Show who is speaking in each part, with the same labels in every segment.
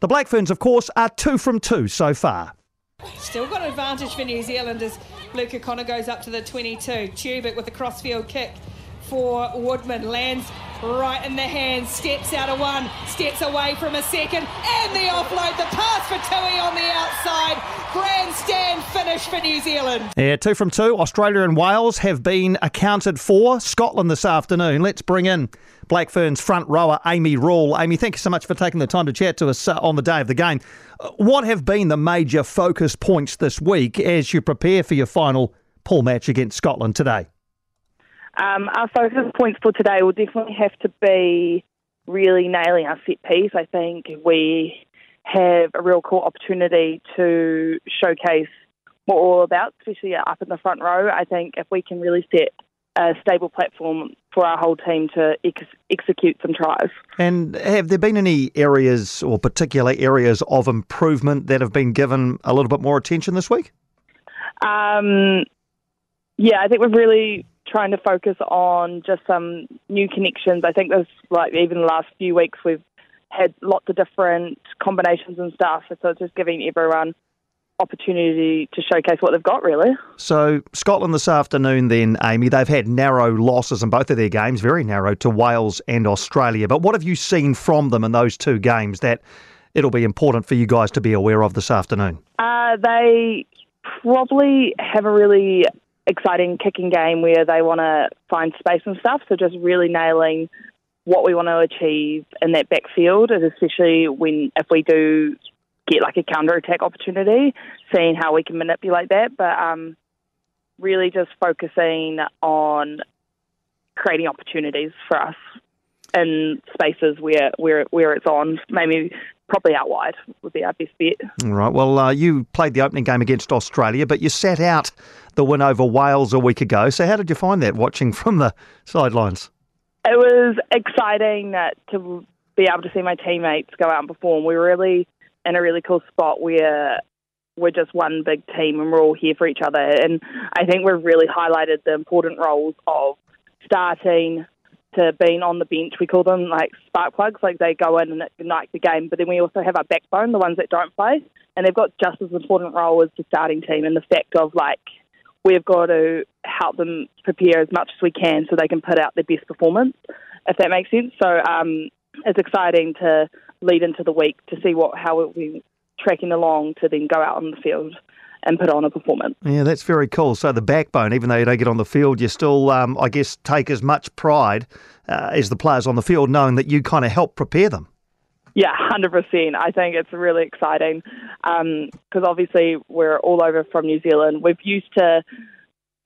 Speaker 1: The Black Ferns, of course, are two from two so far.
Speaker 2: Still got an advantage for New Zealand as Luka Connor goes up to the 22. Tubic with a crossfield kick for Woodman. Lands right in the hands, steps out of one, steps away from a second, and the offload, the pass for Tui on the outside. Grandstand finish for New Zealand.
Speaker 1: Yeah, two from two. Australia and Wales have been accounted for. Scotland this afternoon. Let's bring in Black Ferns front rower Amy Rule. Amy, thank you so much for taking the time to chat to us uh, on the day of the game. Uh, what have been the major focus points this week as you prepare for your final pool match against Scotland today?
Speaker 3: Um, our focus points for today will definitely have to be really nailing our set piece. I think we have a real cool opportunity to showcase what we're all about, especially up in the front row. I think if we can really set a stable platform for our whole team to ex- execute some tries.
Speaker 1: And have there been any areas or particular areas of improvement that have been given a little bit more attention this week?
Speaker 3: Um, yeah, I think we're really trying to focus on just some new connections. I think there's like even the last few weeks we've had lots of different combinations and stuff. So it's just giving everyone opportunity to showcase what they've got, really.
Speaker 1: So, Scotland this afternoon, then, Amy, they've had narrow losses in both of their games, very narrow to Wales and Australia. But what have you seen from them in those two games that it'll be important for you guys to be aware of this afternoon?
Speaker 3: Uh, they probably have a really exciting kicking game where they want to find space and stuff. So just really nailing what we want to achieve in that backfield, especially when if we do get like a counter attack opportunity, seeing how we can manipulate that. But um, really just focusing on creating opportunities for us in spaces where where where it's on. Maybe probably out wide would be our best bet.
Speaker 1: All right. Well, uh, you played the opening game against Australia, but you sat out the win over Wales a week ago. So how did you find that watching from the sidelines?
Speaker 3: It was exciting to be able to see my teammates go out and perform. We really in a really cool spot where we're just one big team and we're all here for each other. And I think we've really highlighted the important roles of starting, to being on the bench. We call them like spark plugs, like they go in and ignite the game. But then we also have our backbone, the ones that don't play, and they've got just as important role as the starting team. And the fact of like we've got to help them prepare as much as we can so they can put out their best performance, if that makes sense. So um, it's exciting to lead into the week to see what how we're tracking along to then go out on the field and put on a performance.
Speaker 1: Yeah, that's very cool. So the backbone, even though you don't get on the field, you still, um, I guess, take as much pride uh, as the players on the field, knowing that you kind of help prepare them.
Speaker 3: Yeah, hundred percent. I think it's really exciting because um, obviously we're all over from New Zealand. We've used to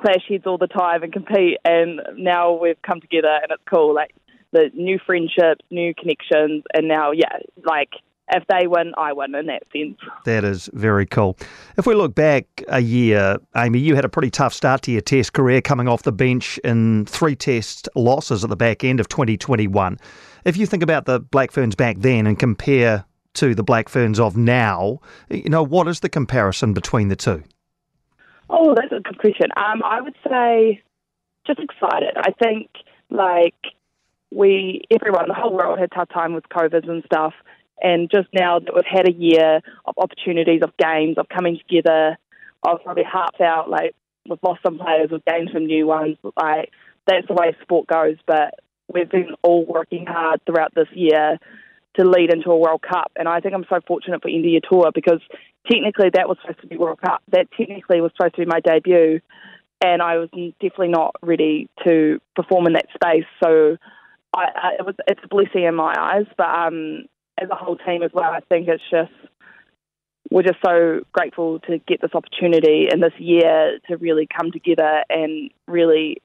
Speaker 3: clash heads all the time and compete, and now we've come together and it's cool. Like the new friendships, new connections, and now, yeah, like if they win, I win in that sense.
Speaker 1: That is very cool. If we look back a year, Amy, you had a pretty tough start to your test career coming off the bench in three test losses at the back end of 2021. If you think about the Black Ferns back then and compare to the Black Ferns of now, you know, what is the comparison between the two?
Speaker 3: Oh, that's a good question. Um, I would say just excited. I think like we, everyone, the whole world had tough time with COVID and stuff. And just now that we've had a year of opportunities, of games, of coming together, of probably half out, like we've lost some players, we've gained some new ones. Like that's the way sport goes. But we've been all working hard throughout this year to lead into a World Cup. And I think I'm so fortunate for India Tour because technically that was supposed to be World Cup. That technically was supposed to be my debut. And I was definitely not ready to perform in that space. So I, I, it was it's a blessing in my eyes. But um, as a whole team as well. I think it's just we're just so grateful to get this opportunity in this year to really come together and really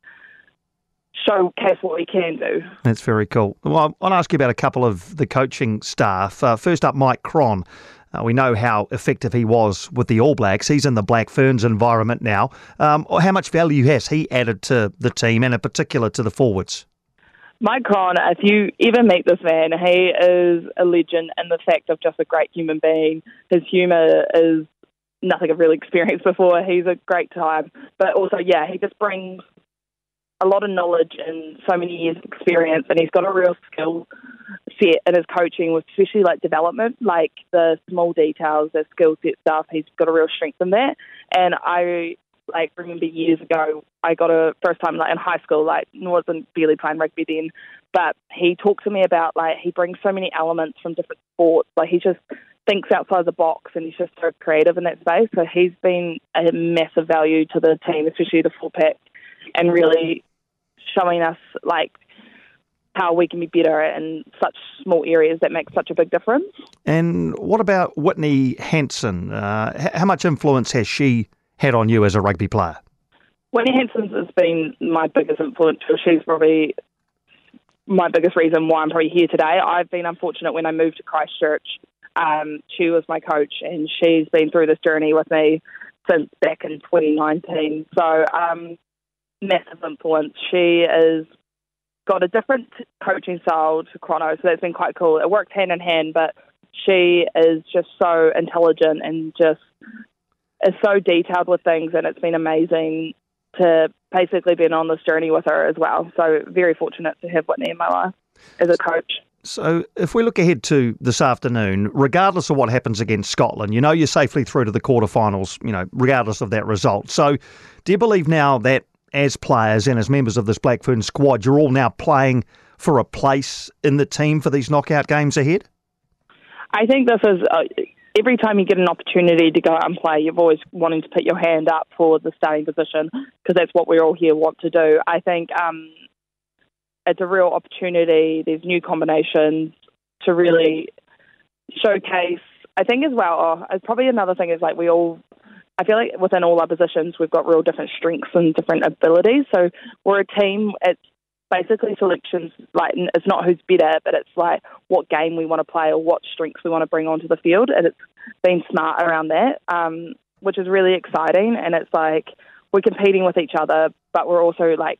Speaker 3: showcase what we can do.
Speaker 1: That's very cool. Well, I want to ask you about a couple of the coaching staff. Uh, first up, Mike Cron. Uh, we know how effective he was with the All Blacks. He's in the Black Ferns environment now. Um, how much value has he added to the team and in particular to the forwards?
Speaker 3: Mike Cron, if you ever meet this man, he is a legend in the fact of just a great human being. His humour is nothing I've really experienced before. He's a great time. But also, yeah, he just brings a lot of knowledge and so many years of experience, and he's got a real skill set in his coaching, especially like development, like the small details, the skill set stuff. He's got a real strength in that, and I like remember years ago I got a first time like in high school, like wasn't barely playing rugby then, but he talked to me about like he brings so many elements from different sports. Like he just thinks outside the box and he's just so creative in that space. So he's been a massive value to the team, especially the full pack, and really showing us like how we can be better in such small areas that make such a big difference.
Speaker 1: And what about Whitney Hansen? Uh, how much influence has she had on you as a rugby player?
Speaker 3: Whitney Hansen has been my biggest influence. She's probably my biggest reason why I'm probably here today. I've been unfortunate when I moved to Christchurch. Um, she was my coach, and she's been through this journey with me since back in 2019. So, um, massive influence. She has got a different coaching style to Chrono, so that's been quite cool. It worked hand in hand, but she is just so intelligent and just is so detailed with things, and it's been amazing to basically been on this journey with her as well. So very fortunate to have Whitney in my life as a coach.
Speaker 1: So, if we look ahead to this afternoon, regardless of what happens against Scotland, you know you're safely through to the quarterfinals, you know, regardless of that result. So, do you believe now that as players and as members of this Black Fern squad, you're all now playing for a place in the team for these knockout games ahead?
Speaker 3: I think this is uh, every time you get an opportunity to go out and play, you're always wanting to put your hand up for the starting position because that's what we all here want to do. I think um, it's a real opportunity. There's new combinations to really showcase. I think as well, oh, probably another thing is like we all I feel like within all our positions, we've got real different strengths and different abilities. So we're a team. It's basically selections like it's not who's better, but it's like what game we want to play or what strengths we want to bring onto the field, and it's been smart around that, um, which is really exciting. And it's like we're competing with each other, but we're also like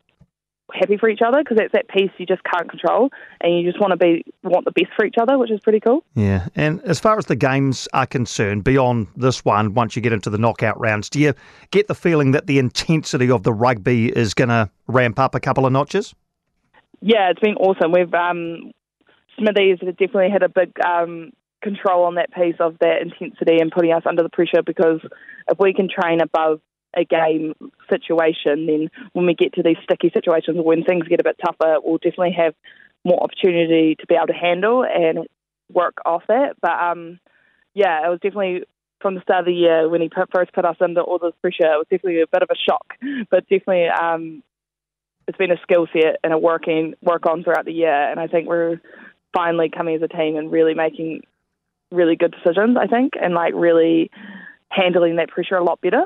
Speaker 3: happy for each other because it's that piece you just can't control and you just want to be want the best for each other which is pretty cool
Speaker 1: yeah and as far as the games are concerned beyond this one once you get into the knockout rounds do you get the feeling that the intensity of the rugby is going to ramp up a couple of notches
Speaker 3: yeah, it's been awesome. We've um, Smithies have definitely had a big um, control on that piece of that intensity and putting us under the pressure because if we can train above a game situation, then when we get to these sticky situations or when things get a bit tougher, we'll definitely have more opportunity to be able to handle and work off that. But um, yeah, it was definitely from the start of the year when he put, first put us under all this pressure. It was definitely a bit of a shock, but definitely um, it's been a skill set and a working work on throughout the year, and I think we're finally coming as a team and really making really good decisions. I think, and like really handling that pressure a lot better.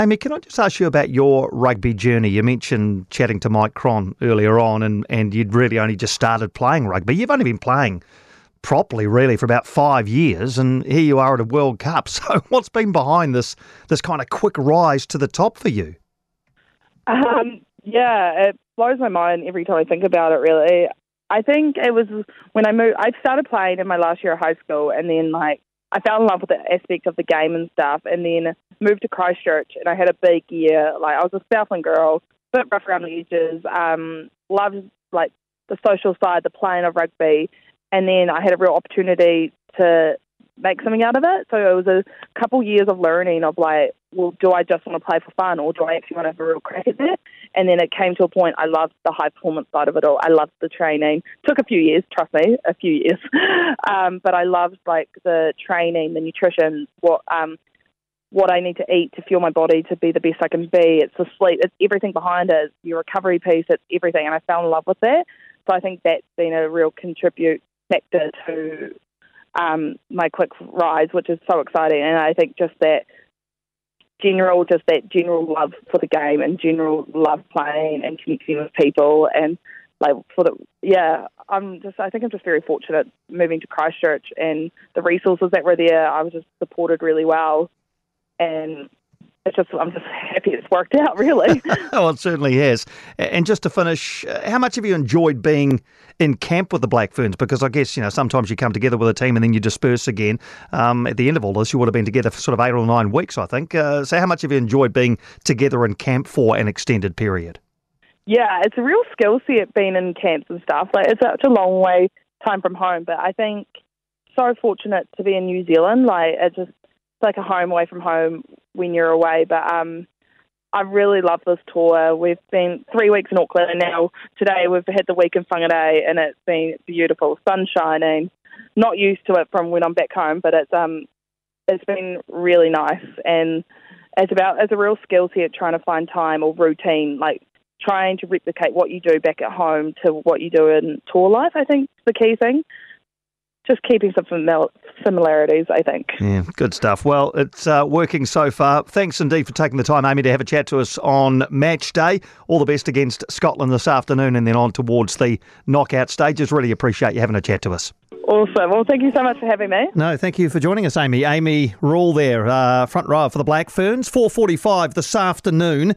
Speaker 1: Amy, can I just ask you about your rugby journey? You mentioned chatting to Mike Cron earlier on, and, and you'd really only just started playing rugby. You've only been playing properly, really, for about five years, and here you are at a World Cup. So, what's been behind this this kind of quick rise to the top for you?
Speaker 3: Um, yeah, it blows my mind every time I think about it, really. I think it was when I moved, I started playing in my last year of high school, and then, like, I fell in love with the aspect of the game and stuff, and then moved to Christchurch, and I had a big year. Like, I was a Southland girl, bit rough around the edges, um, loved, like, the social side, the playing of rugby, and then I had a real opportunity to make something out of it. So it was a couple years of learning of like, well, do I just want to play for fun or do I actually want to have a real crack at it? And then it came to a point I loved the high performance side of it all. I loved the training. Took a few years, trust me, a few years. um, but I loved like the training, the nutrition, what um, what I need to eat to fuel my body to be the best I can be. It's the sleep. It's everything behind it. It's your recovery piece. It's everything. And I fell in love with that. So I think that's been a real contribute factor to um, my quick rise, which is so exciting. And I think just that general, just that general love for the game and general love playing and connecting with people and like for the yeah, I'm just I think I'm just very fortunate moving to Christchurch and the resources that were there. I was just supported really well, and it's just I'm just happy it's worked out, really.
Speaker 1: well, it certainly has. And just to finish, uh, how much have you enjoyed being in camp with the Black Ferns? Because I guess you know sometimes you come together with a team and then you disperse again. Um, at the end of all this, you would have been together for sort of eight or nine weeks, I think. Uh, so, how much have you enjoyed being together in camp for an extended period?
Speaker 3: Yeah, it's a real skill set being in camps and stuff. Like it's such a long way time from home, but I think so fortunate to be in New Zealand. Like it's just like a home away from home when you're away. But um, I really love this tour. We've been three weeks in Auckland, and now today we've had the week in Whangarei, and it's been beautiful, sun shining. Not used to it from when I'm back home, but it's um, it's been really nice, and it's about it's a real skill set trying to find time or routine, like trying to replicate what you do back at home to what you do in tour life. I think is the key thing just keeping some similarities, I think.
Speaker 1: Yeah, good stuff. Well, it's uh, working so far. Thanks indeed for taking the time, Amy, to have a chat to us on match day. All the best against Scotland this afternoon and then on towards the knockout stages. Really appreciate you having a chat to us.
Speaker 3: Awesome. Well, thank you so much for having me.
Speaker 1: No, thank you for joining us, Amy. Amy Rule there, uh, front row for the Black Ferns, 4.45 this afternoon.